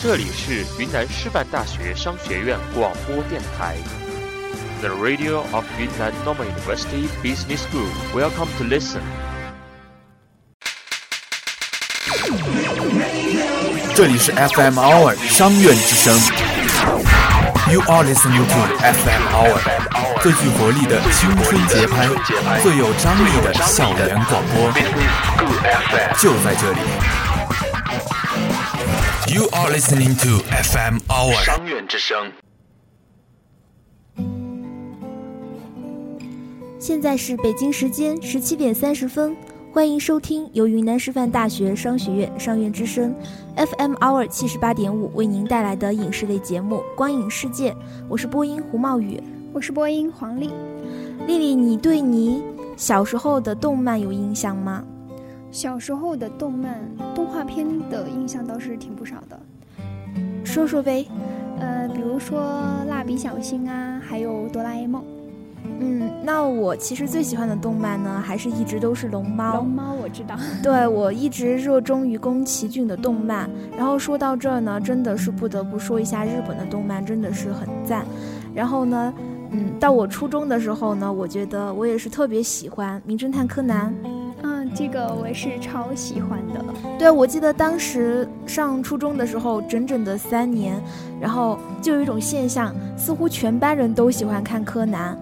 这里是云南师范大学商学院广播电台，The Radio of Yunnan Normal University Business School. Welcome to listen. 这里是 FM Hour 商院之声。You are listening to FM Hour 最具活力的青春节拍，最有张力的校园广播，就在这里。You are listening to FM Hour 商院之声。现在是北京时间十七点三十分，欢迎收听由云南师范大学商学院商院之声 FM Hour 七十八点五为您带来的影视类节目《光影世界》，我是播音胡茂宇，我是播音黄丽。丽丽，你对你小时候的动漫有印象吗？小时候的动漫动画片的印象倒是挺不少的，说说呗。呃，比如说蜡笔小新啊，还有哆啦 A 梦。嗯，那我其实最喜欢的动漫呢，还是一直都是龙猫。龙猫我知道。对，我一直热衷于宫崎骏的动漫。然后说到这儿呢，真的是不得不说一下日本的动漫，真的是很赞。然后呢，嗯，到我初中的时候呢，我觉得我也是特别喜欢《名侦探柯南》。这个我也是超喜欢的。对，我记得当时上初中的时候，整整的三年，然后就有一种现象，似乎全班人都喜欢看柯南。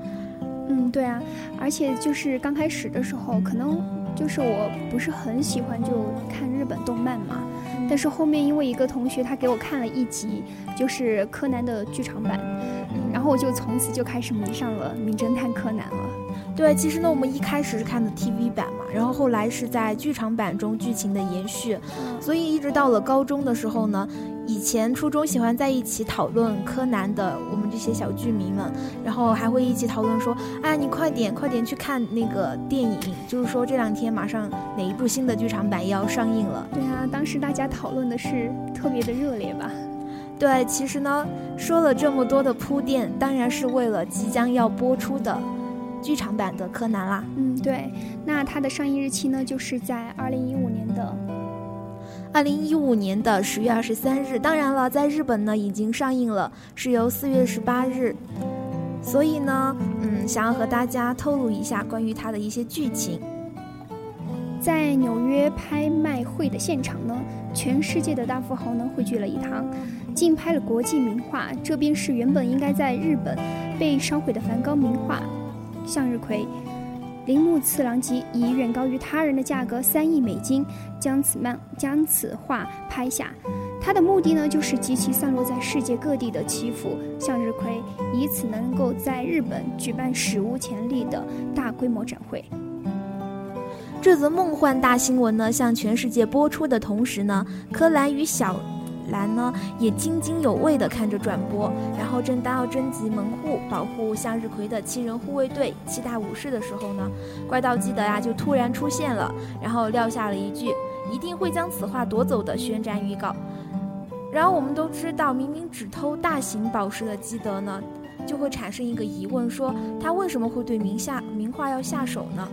嗯，对啊，而且就是刚开始的时候，可能就是我不是很喜欢就看日本动漫嘛，但是后面因为一个同学他给我看了一集，就是柯南的剧场版，然后我就从此就开始迷上了名侦探柯南了。对，其实呢，我们一开始是看的 TV 版嘛，然后后来是在剧场版中剧情的延续，所以一直到了高中的时候呢，以前初中喜欢在一起讨论柯南的我们这些小剧迷们，然后还会一起讨论说，啊，你快点快点去看那个电影，就是说这两天马上哪一部新的剧场版要上映了。对啊，当时大家讨论的是特别的热烈吧？对，其实呢，说了这么多的铺垫，当然是为了即将要播出的。剧场版的柯南啦，嗯，对，那它的上映日期呢，就是在二零一五年的二零一五年的十月二十三日。当然了，在日本呢已经上映了，是由四月十八日。所以呢，嗯，想要和大家透露一下关于它的一些剧情。在纽约拍卖会的现场呢，全世界的大富豪呢汇聚了一堂，竞拍了国际名画。这边是原本应该在日本被烧毁的梵高名画。向日葵，铃木次郎吉以远高于他人的价格三亿美金将此漫将此画拍下，他的目的呢就是集齐散落在世界各地的祈福向日葵，以此能够在日本举办史无前例的大规模展会。这则梦幻大新闻呢，向全世界播出的同时呢，柯南与小。兰呢也津津有味地看着转播，然后正当要征集门户保护向日葵的七人护卫队七大武士的时候呢，怪盗基德呀就突然出现了，然后撂下了一句一定会将此画夺走的宣战预告。然后我们都知道，明明只偷大型宝石的基德呢，就会产生一个疑问，说他为什么会对名下名画要下手呢？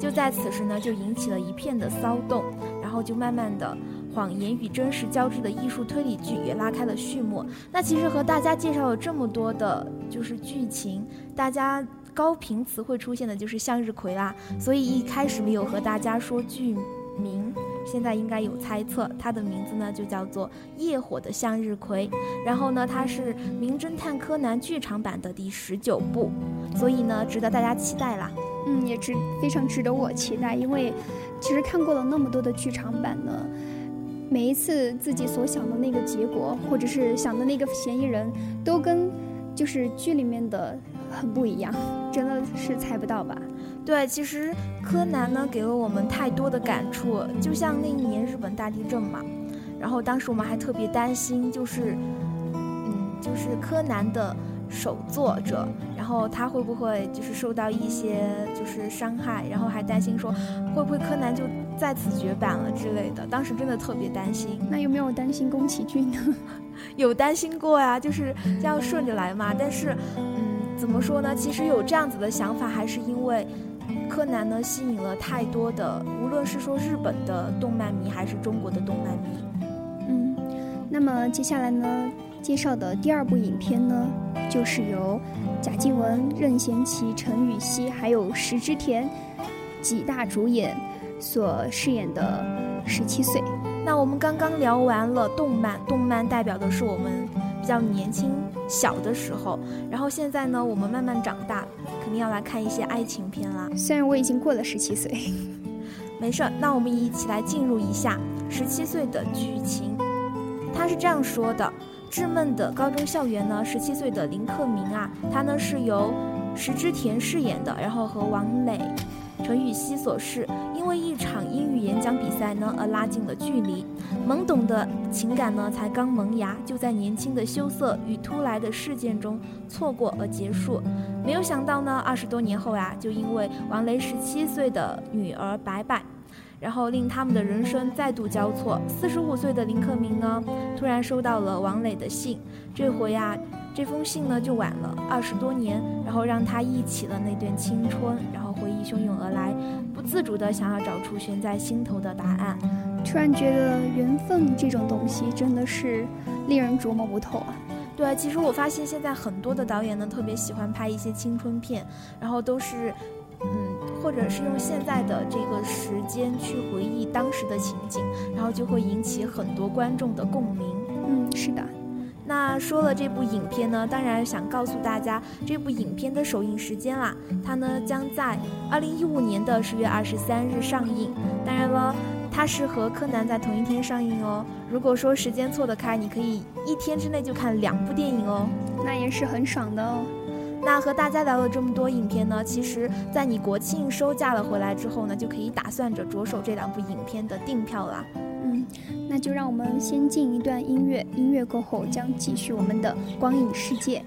就在此时呢，就引起了一片的骚动，然后就慢慢的。谎言与真实交织的艺术推理剧也拉开了序幕。那其实和大家介绍了这么多的，就是剧情，大家高频词汇出现的就是向日葵啦。所以一开始没有和大家说剧名，现在应该有猜测，它的名字呢就叫做《夜火的向日葵》。然后呢，它是《名侦探柯南》剧场版的第十九部，所以呢，值得大家期待啦。嗯，也值非常值得我期待，因为其实看过了那么多的剧场版呢。每一次自己所想的那个结果，或者是想的那个嫌疑人，都跟就是剧里面的很不一样，真的是猜不到吧？对，其实柯南呢给了我们太多的感触，就像那一年日本大地震嘛，然后当时我们还特别担心，就是嗯，就是柯南的。手作者，然后他会不会就是受到一些就是伤害，然后还担心说会不会柯南就再次绝版了之类的，当时真的特别担心。那有没有担心宫崎骏呢？有担心过呀，就是这样顺着来嘛。但是，嗯，怎么说呢？其实有这样子的想法，还是因为柯南呢吸引了太多的，无论是说日本的动漫迷，还是中国的动漫迷。嗯那么接下来呢，介绍的第二部影片呢，就是由贾静雯、任贤齐、陈羽希还有石之田几大主演所饰演的《十七岁》。那我们刚刚聊完了动漫，动漫代表的是我们比较年轻小的时候，然后现在呢，我们慢慢长大，肯定要来看一些爱情片啦。虽然我已经过了十七岁，没事儿，那我们一起来进入一下十七岁的剧情。他是这样说的：稚嫩的高中校园呢，十七岁的林克明啊，他呢是由石之田饰演的，然后和王磊。陈雨希所饰，因为一场英语演讲比赛呢而拉近了距离，懵懂的情感呢才刚萌芽，就在年轻的羞涩与突来的事件中错过而结束。没有想到呢，二十多年后啊，就因为王雷十七岁的女儿白白，然后令他们的人生再度交错。四十五岁的林克明呢，突然收到了王磊的信，这回呀。这封信呢，就晚了二十多年，然后让他忆起了那段青春，然后回忆汹涌而来，不自主的想要找出悬在心头的答案。突然觉得缘分这种东西真的是令人琢磨不透啊。对，其实我发现现在很多的导演呢，特别喜欢拍一些青春片，然后都是，嗯，或者是用现在的这个时间去回忆当时的情景，然后就会引起很多观众的共鸣。嗯，是的。那说了这部影片呢，当然想告诉大家这部影片的首映时间啦。它呢将在二零一五年的十月二十三日上映。当然了，它是和柯南在同一天上映哦。如果说时间错得开，你可以一天之内就看两部电影哦，那也是很爽的哦。那和大家聊了这么多影片呢，其实，在你国庆收假了回来之后呢，就可以打算着着手这两部影片的订票啦。嗯，那就让我们先进一段音乐，音乐过后将继续我们的光影世界。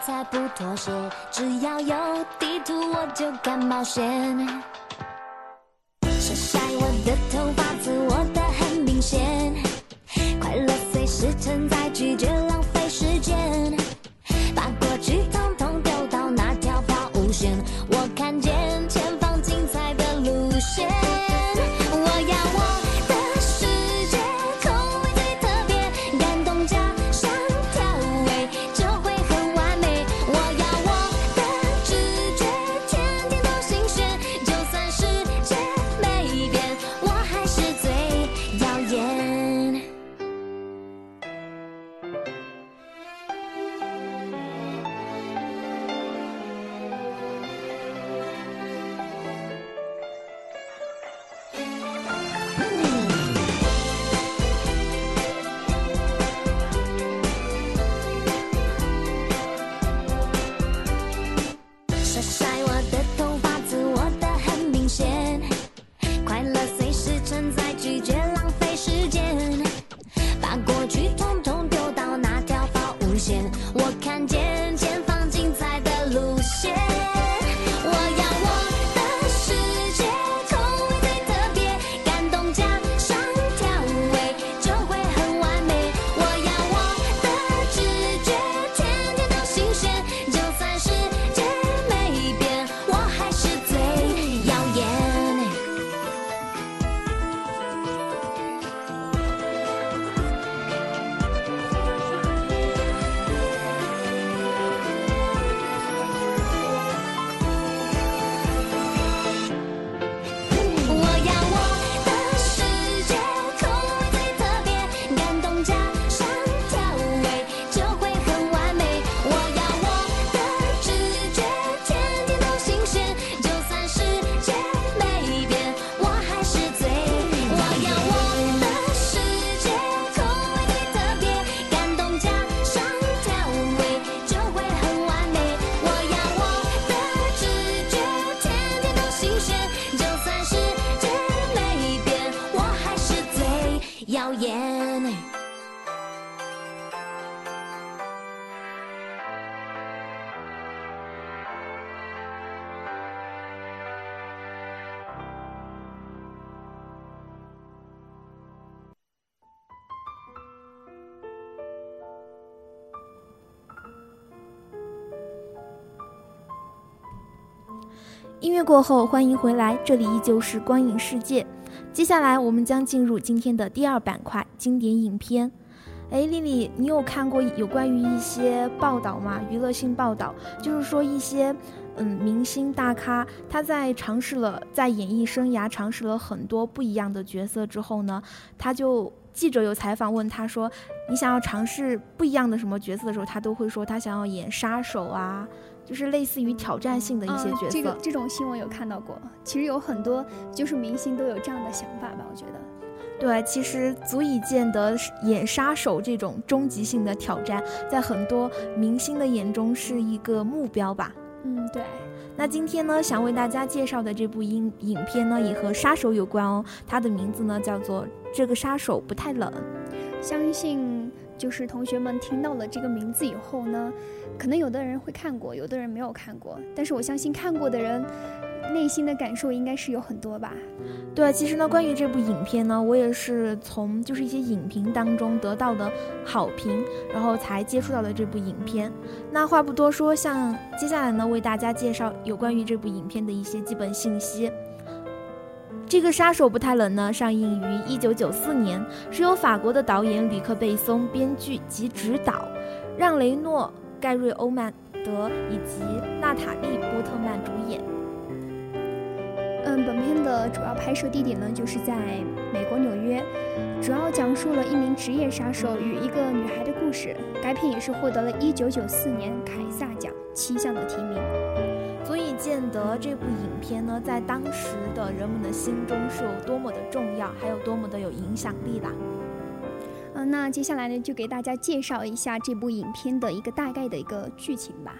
才不妥协。只要有地图，我就敢冒险。音乐过后，欢迎回来，这里依旧是光影世界。接下来我们将进入今天的第二板块——经典影片。哎，丽丽，你有看过有关于一些报道吗？娱乐性报道，就是说一些嗯明星大咖，他在尝试了在演艺生涯尝试了很多不一样的角色之后呢，他就记者有采访问他说：“你想要尝试不一样的什么角色的时候，他都会说他想要演杀手啊。”就是类似于挑战性的一些角色，这个这种新闻有看到过。其实有很多就是明星都有这样的想法吧，我觉得。对，其实足以见得演杀手这种终极性的挑战，在很多明星的眼中是一个目标吧。嗯，对。那今天呢，想为大家介绍的这部影影片呢，也和杀手有关哦。它的名字呢叫做《这个杀手不太冷》。相信就是同学们听到了这个名字以后呢。可能有的人会看过，有的人没有看过，但是我相信看过的人，内心的感受应该是有很多吧。对，其实呢，关于这部影片呢，我也是从就是一些影评当中得到的好评，然后才接触到的这部影片。那话不多说，像接下来呢，为大家介绍有关于这部影片的一些基本信息。这个杀手不太冷呢，上映于一九九四年，是由法国的导演吕克贝松编剧及执导，让雷诺。盖瑞·欧曼德以及娜塔莉·波特曼主演。嗯，本片的主要拍摄地点呢，就是在美国纽约，主要讲述了一名职业杀手与一个女孩的故事。该片也是获得了一九九四年凯撒奖七项的提名，足以见得这部影片呢，在当时的人们的心中是有多么的重要，还有多么的有影响力啦。嗯，那接下来呢，就给大家介绍一下这部影片的一个大概的一个剧情吧。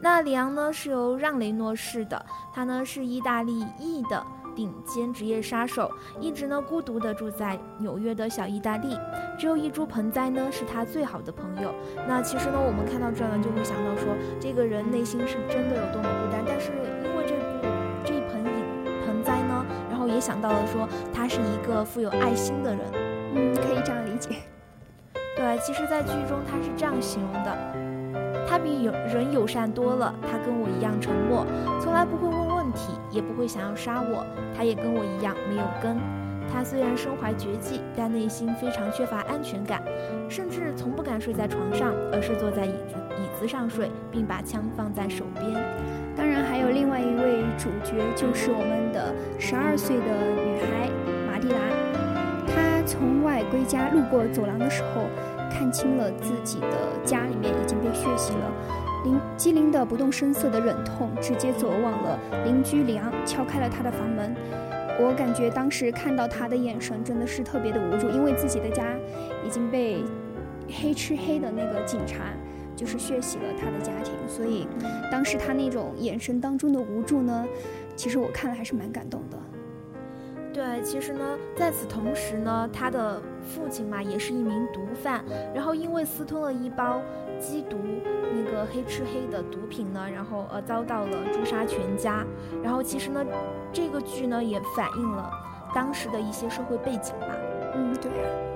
那里昂呢是由让雷诺饰的，他呢是意大利裔的顶尖职业杀手，一直呢孤独的住在纽约的小意大利，只有一株盆栽呢是他最好的朋友。那其实呢，我们看到这呢，就会想到说，这个人内心是真的有多么孤单。但是因为也想到了说，他是一个富有爱心的人。嗯，可以这样理解。对，其实，在剧中他是这样形容的：他比友人友善多了，他跟我一样沉默，从来不会问问题，也不会想要杀我。他也跟我一样没有根。他虽然身怀绝技，但内心非常缺乏安全感，甚至从不敢睡在床上，而是坐在椅子椅子上睡，并把枪放在手边。还有另外一位主角，就是我们的十二岁的女孩马蒂达。从外归家，路过走廊的时候，看清了自己的家里面已经被血洗了。灵机灵的不动声色的忍痛，直接走往了邻居里昂，敲开了他的房门。我感觉当时看到他的眼神真的是特别的无助，因为自己的家已经被黑吃黑的那个警察就是血洗了他的家庭，所以当时他那种眼神当中的无助呢，其实我看了还是蛮感动的。对，其实呢，在此同时呢，他的父亲嘛也是一名毒贩，然后因为私吞了一包缉毒那个黑吃黑的毒品呢，然后呃遭到了诛杀全家。然后其实呢，这个剧呢也反映了当时的一些社会背景吧。嗯，对。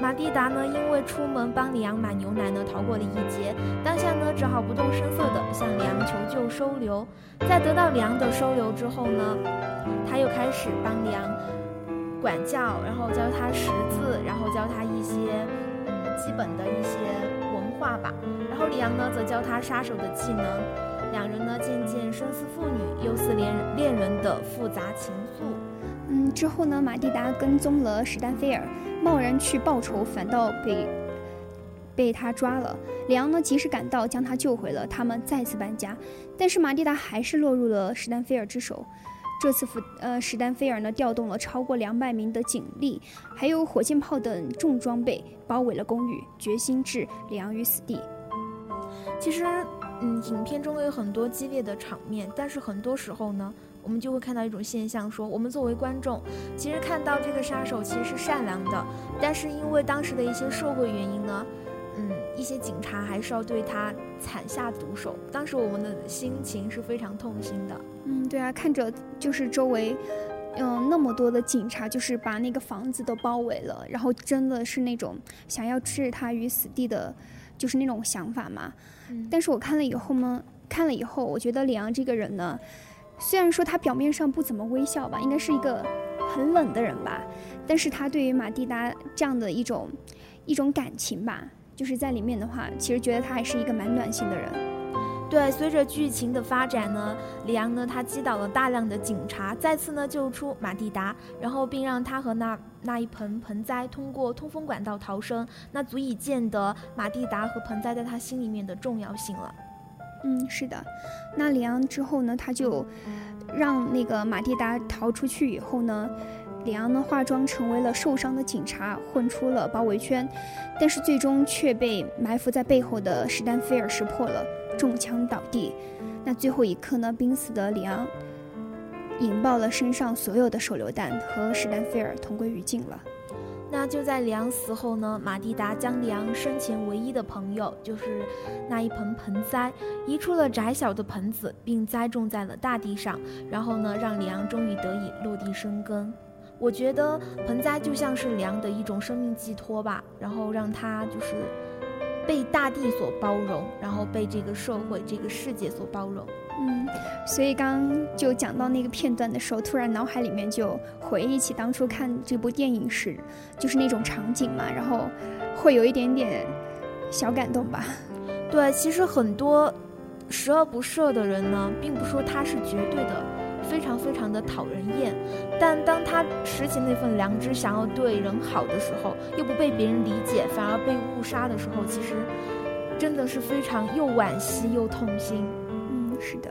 马蒂达呢，因为出门帮里昂买牛奶呢，逃过了一劫。当下呢，只好不动声色地向里昂求救收留。在得到里昂的收留之后呢，他又开始帮里昂管教，然后教他识字，然后教他一些嗯基本的一些文化吧。然后里昂呢，则教他杀手的技能。两人呢，渐渐生似父女，又似恋恋人的复杂情愫。嗯，之后呢，马蒂达跟踪了史丹菲尔。贸然去报仇，反倒被被他抓了。里昂呢，及时赶到，将他救回了。他们再次搬家，但是马蒂达还是落入了史丹菲尔之手。这次福，呃，史丹菲尔呢，调动了超过两百名的警力，还有火箭炮等重装备，包围了公寓，决心置里昂于死地。其实，嗯，影片中有很多激烈的场面，但是很多时候呢。我们就会看到一种现象，说我们作为观众，其实看到这个杀手其实是善良的，但是因为当时的一些社会原因呢，嗯，一些警察还是要对他惨下毒手。当时我们的心情是非常痛心的。嗯，对啊，看着就是周围，嗯，那么多的警察，就是把那个房子都包围了，然后真的是那种想要置他于死地的，就是那种想法嘛。嗯但是我看了以后呢，看了以后，我觉得李阳这个人呢，虽然说他表面上不怎么微笑吧，应该是一个很冷的人吧，但是他对于马蒂达这样的一种一种感情吧，就是在里面的话，其实觉得他还是一个蛮暖心的人。对，随着剧情的发展呢，里昂呢他击倒了大量的警察，再次呢救出马蒂达，然后并让他和那那一盆盆栽通过通风管道逃生，那足以见得马蒂达和盆栽在他心里面的重要性了。嗯，是的。那里昂之后呢，他就让那个马蒂达逃出去以后呢，里昂呢化妆成为了受伤的警察，混出了包围圈，但是最终却被埋伏在背后的史丹菲尔识破了，中枪倒地。那最后一刻呢，濒死的里昂引爆了身上所有的手榴弹，和史丹菲尔同归于尽了。那就在里昂死后呢，马蒂达将里昂生前唯一的朋友，就是那一盆盆栽，移出了窄小的盆子，并栽种在了大地上，然后呢，让里昂终于得以落地生根。我觉得盆栽就像是里昂的一种生命寄托吧，然后让他就是被大地所包容，然后被这个社会、这个世界所包容。嗯，所以刚就讲到那个片段的时候，突然脑海里面就回忆起当初看这部电影时，就是那种场景嘛，然后会有一点点小感动吧。对，其实很多十恶不赦的人呢，并不说他是绝对的，非常非常的讨人厌，但当他拾起那份良知，想要对人好的时候，又不被别人理解，反而被误杀的时候，其实真的是非常又惋惜又痛心。是的。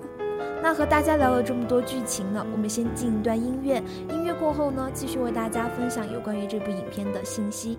那和大家聊了这么多剧情呢，我们先进一段音乐，音乐过后呢，继续为大家分享有关于这部影片的信息。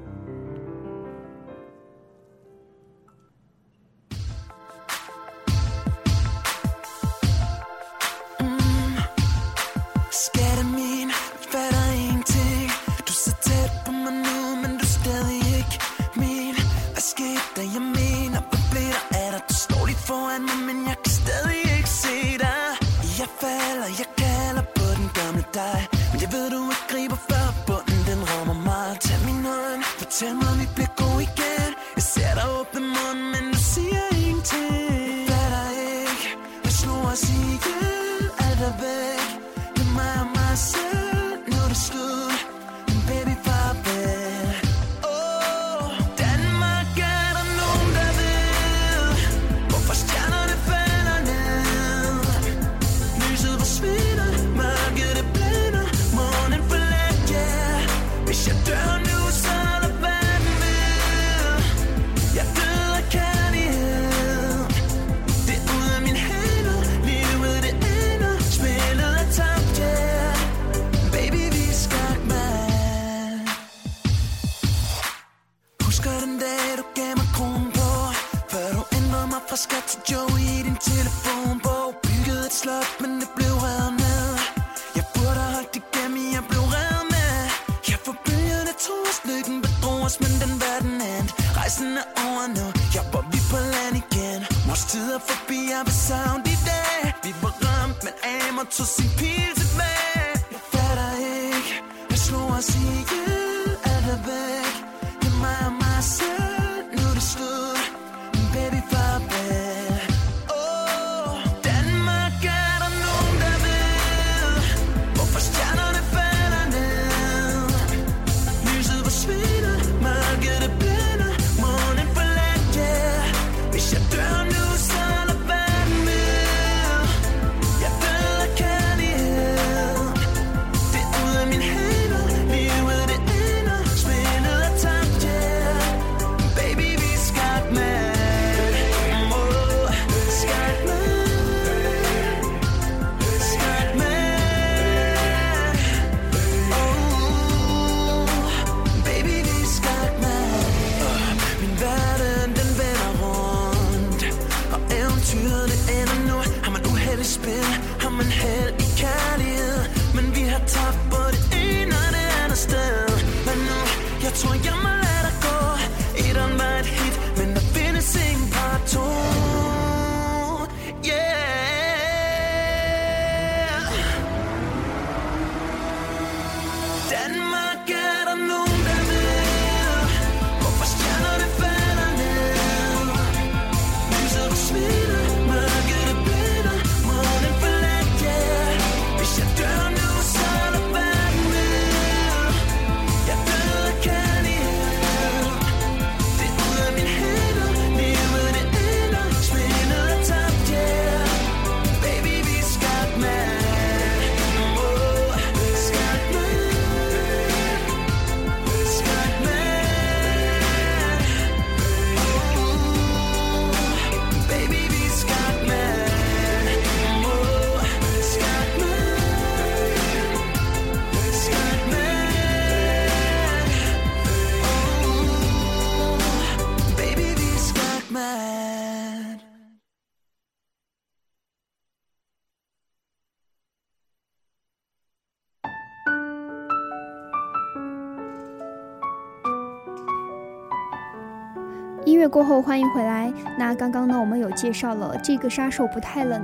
过后，欢迎回来。那刚刚呢，我们有介绍了这个杀手不太冷，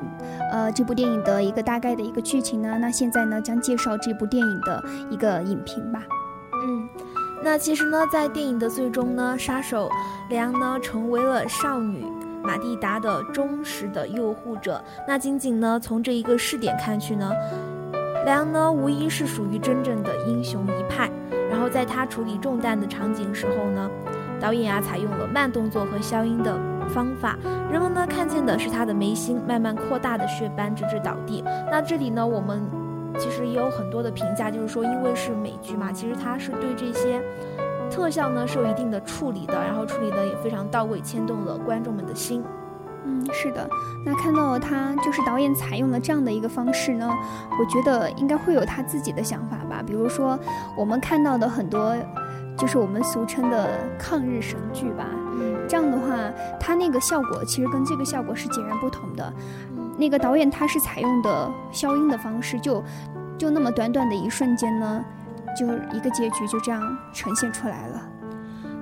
呃，这部电影的一个大概的一个剧情呢。那现在呢，将介绍这部电影的一个影评吧。嗯，那其实呢，在电影的最终呢，杀手梁呢成为了少女马蒂达的忠实的诱护者。那仅仅呢，从这一个试点看去呢，梁呢无疑是属于真正的英雄一派。然后在他处理中弹的场景时候呢。导演啊，采用了慢动作和消音的方法，人们呢看见的是他的眉心慢慢扩大的血斑，直至倒地。那这里呢，我们其实也有很多的评价，就是说，因为是美剧嘛，其实它是对这些特效呢是有一定的处理的，然后处理的也非常到位，牵动了观众们的心。嗯，是的。那看到他就是导演采用了这样的一个方式呢，我觉得应该会有他自己的想法吧。比如说，我们看到的很多。就是我们俗称的抗日神剧吧，嗯这样的话，它那个效果其实跟这个效果是截然不同的。那个导演他是采用的消音的方式，就就那么短短的一瞬间呢，就一个结局就这样呈现出来了。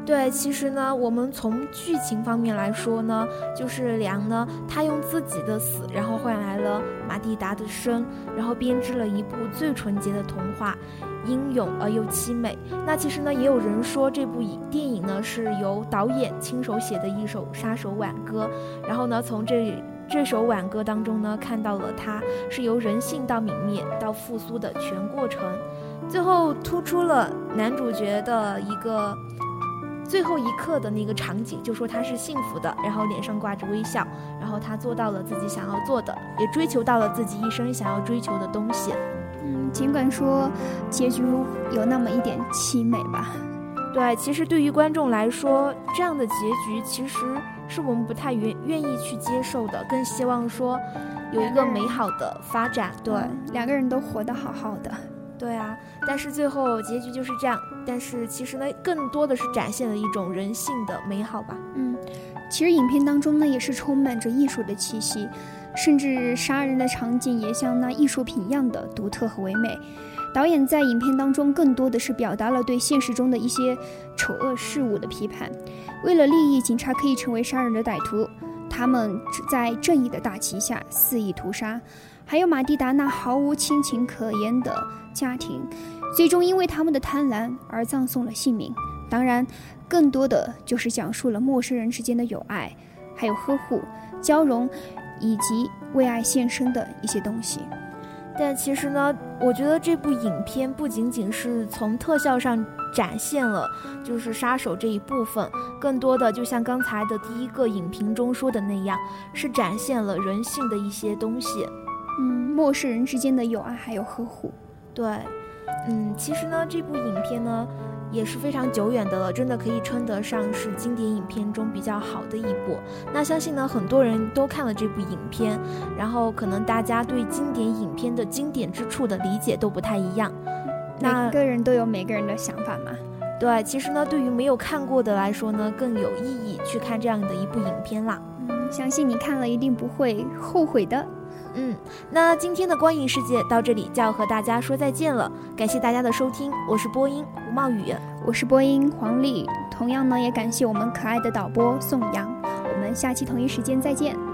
对，其实呢，我们从剧情方面来说呢，就是梁呢，他用自己的死，然后换来了马蒂达的生，然后编织了一部最纯洁的童话。英勇而又凄美。那其实呢，也有人说这部电影呢是由导演亲手写的一首杀手挽歌。然后呢，从这这首挽歌当中呢，看到了他是由人性到泯灭到复苏的全过程。最后突出了男主角的一个最后一刻的那个场景，就说他是幸福的，然后脸上挂着微笑，然后他做到了自己想要做的，也追求到了自己一生想要追求的东西。嗯，尽管说结局有那么一点凄美吧，对，其实对于观众来说，这样的结局其实是我们不太愿愿意去接受的，更希望说有一个美好的发展。对，两个人都活得好好的。对啊，但是最后结局就是这样。但是其实呢，更多的是展现了一种人性的美好吧。嗯，其实影片当中呢，也是充满着艺术的气息。甚至杀人的场景也像那艺术品一样的独特和唯美。导演在影片当中更多的是表达了对现实中的一些丑恶事物的批判。为了利益，警察可以成为杀人的歹徒，他们在正义的大旗下肆意屠杀。还有马蒂达那毫无亲情可言的家庭，最终因为他们的贪婪而葬送了性命。当然，更多的就是讲述了陌生人之间的友爱，还有呵护、交融。以及为爱献身的一些东西，但其实呢，我觉得这部影片不仅仅是从特效上展现了就是杀手这一部分，更多的就像刚才的第一个影评中说的那样，是展现了人性的一些东西，嗯，陌生人之间的友爱还有呵护，对，嗯，其实呢，这部影片呢。也是非常久远的了，真的可以称得上是经典影片中比较好的一部。那相信呢，很多人都看了这部影片，然后可能大家对经典影片的经典之处的理解都不太一样。每个人都有每个人的想法嘛。对，其实呢，对于没有看过的来说呢，更有意义去看这样的一部影片啦。嗯，相信你看了一定不会后悔的。嗯，那今天的光影世界到这里就要和大家说再见了，感谢大家的收听，我是播音胡茂宇，我是播音黄丽，同样呢也感谢我们可爱的导播宋阳，我们下期同一时间再见。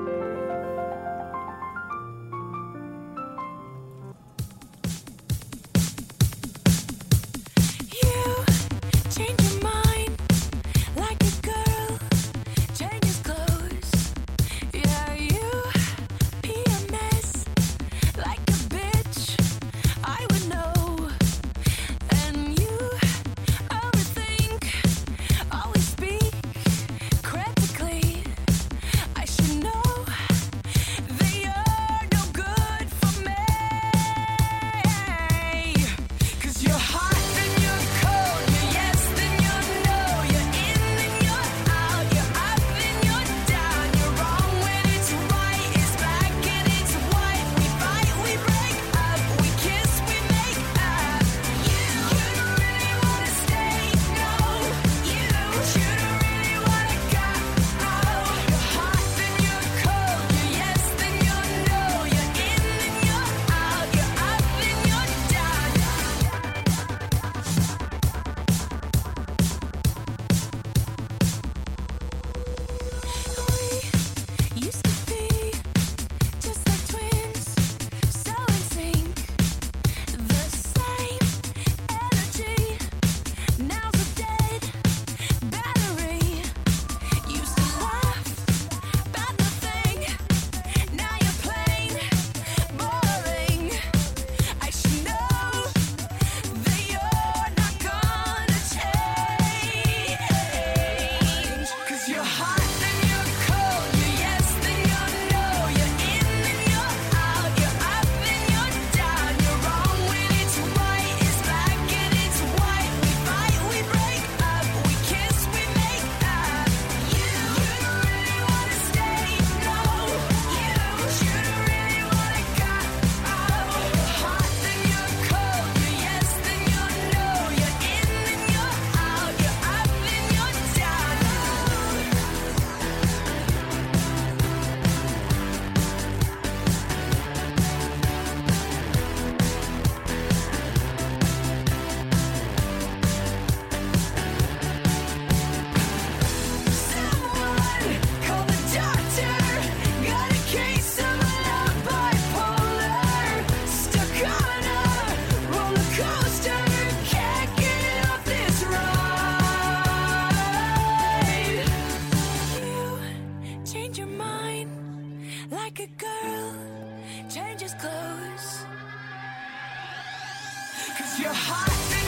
Cause you're hot.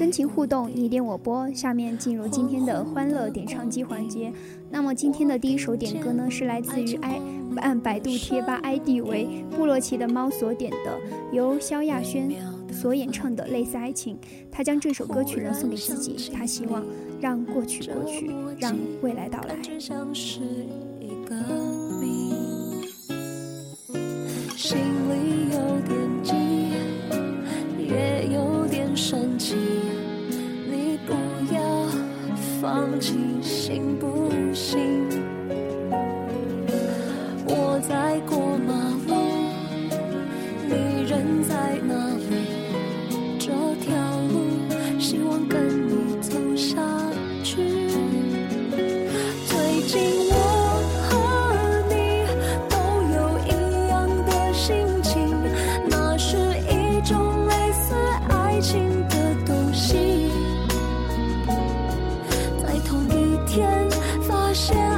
真情互动，你点我播，下面进入今天的欢乐点唱机环节。那么今天的第一首点歌呢，是来自于 i 按百度贴吧 ID 为布洛奇的猫所点的，由萧亚轩所演唱的类似爱情，他将这首歌曲呢送给自己，他希望让过去过去，让未来到来。是一个。心里。放弃心天发现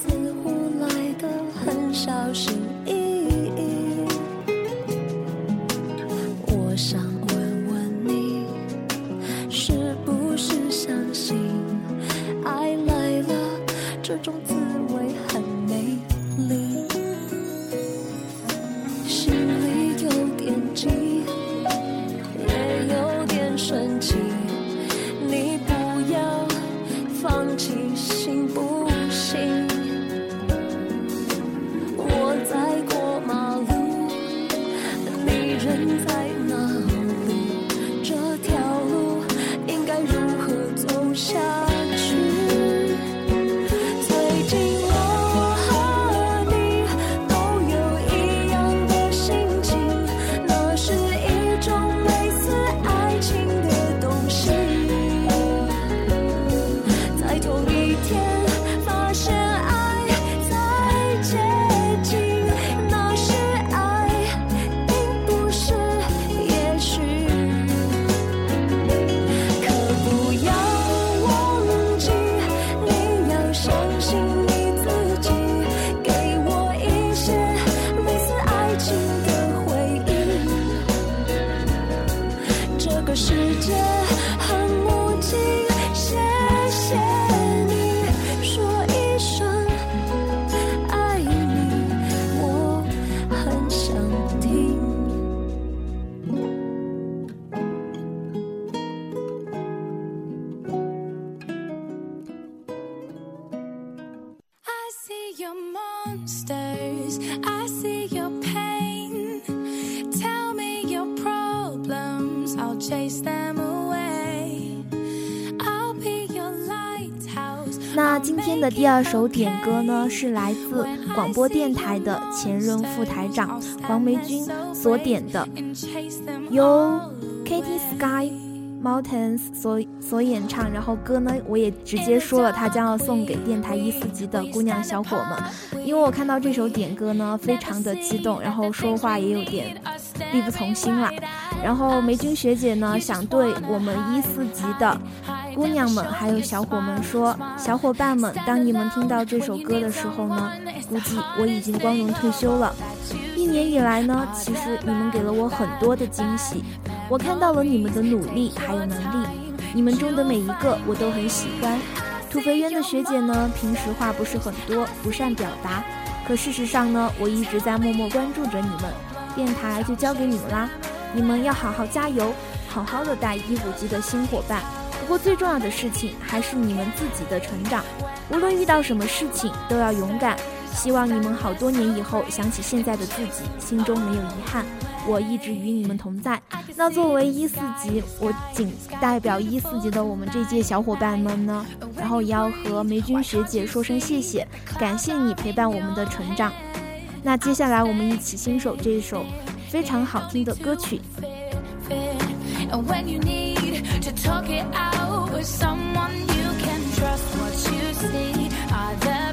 似乎来的很消失第二首点歌呢，是来自广播电台的前任副台长黄梅君所点的，由 Katy Sky Mountains 所所演唱。然后歌呢，我也直接说了，他将要送给电台一四级的姑娘小伙们。因为我看到这首点歌呢，非常的激动，然后说话也有点力不从心了。然后梅君学姐呢，想对我们一四级的。姑娘们，还有小伙们说，小伙伴们，当你们听到这首歌的时候呢，估计我已经光荣退休了。一年以来呢，其实你们给了我很多的惊喜，我看到了你们的努力还有能力，你们中的每一个我都很喜欢。土肥圆的学姐呢，平时话不是很多，不善表达，可事实上呢，我一直在默默关注着你们。电台就交给你们啦，你们要好好加油，好好的带一五级的新伙伴。不过最重要的事情还是你们自己的成长，无论遇到什么事情都要勇敢。希望你们好多年以后想起现在的自己，心中没有遗憾。我一直与你们同在。那作为一四级，我仅代表一四级的我们这届小伙伴们呢，然后也要和梅君学姐说声谢谢，感谢你陪伴我们的成长。那接下来我们一起欣赏这首非常好听的歌曲。To talk it out with someone you can trust, what you see are the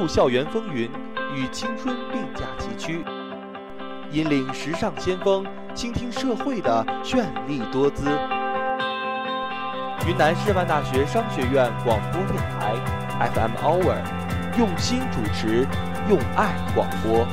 关注校园风云，与青春并驾齐驱，引领时尚先锋，倾听社会的绚丽多姿。云南师范大学商学院广播电台 FM Hour，用心主持，用爱广播。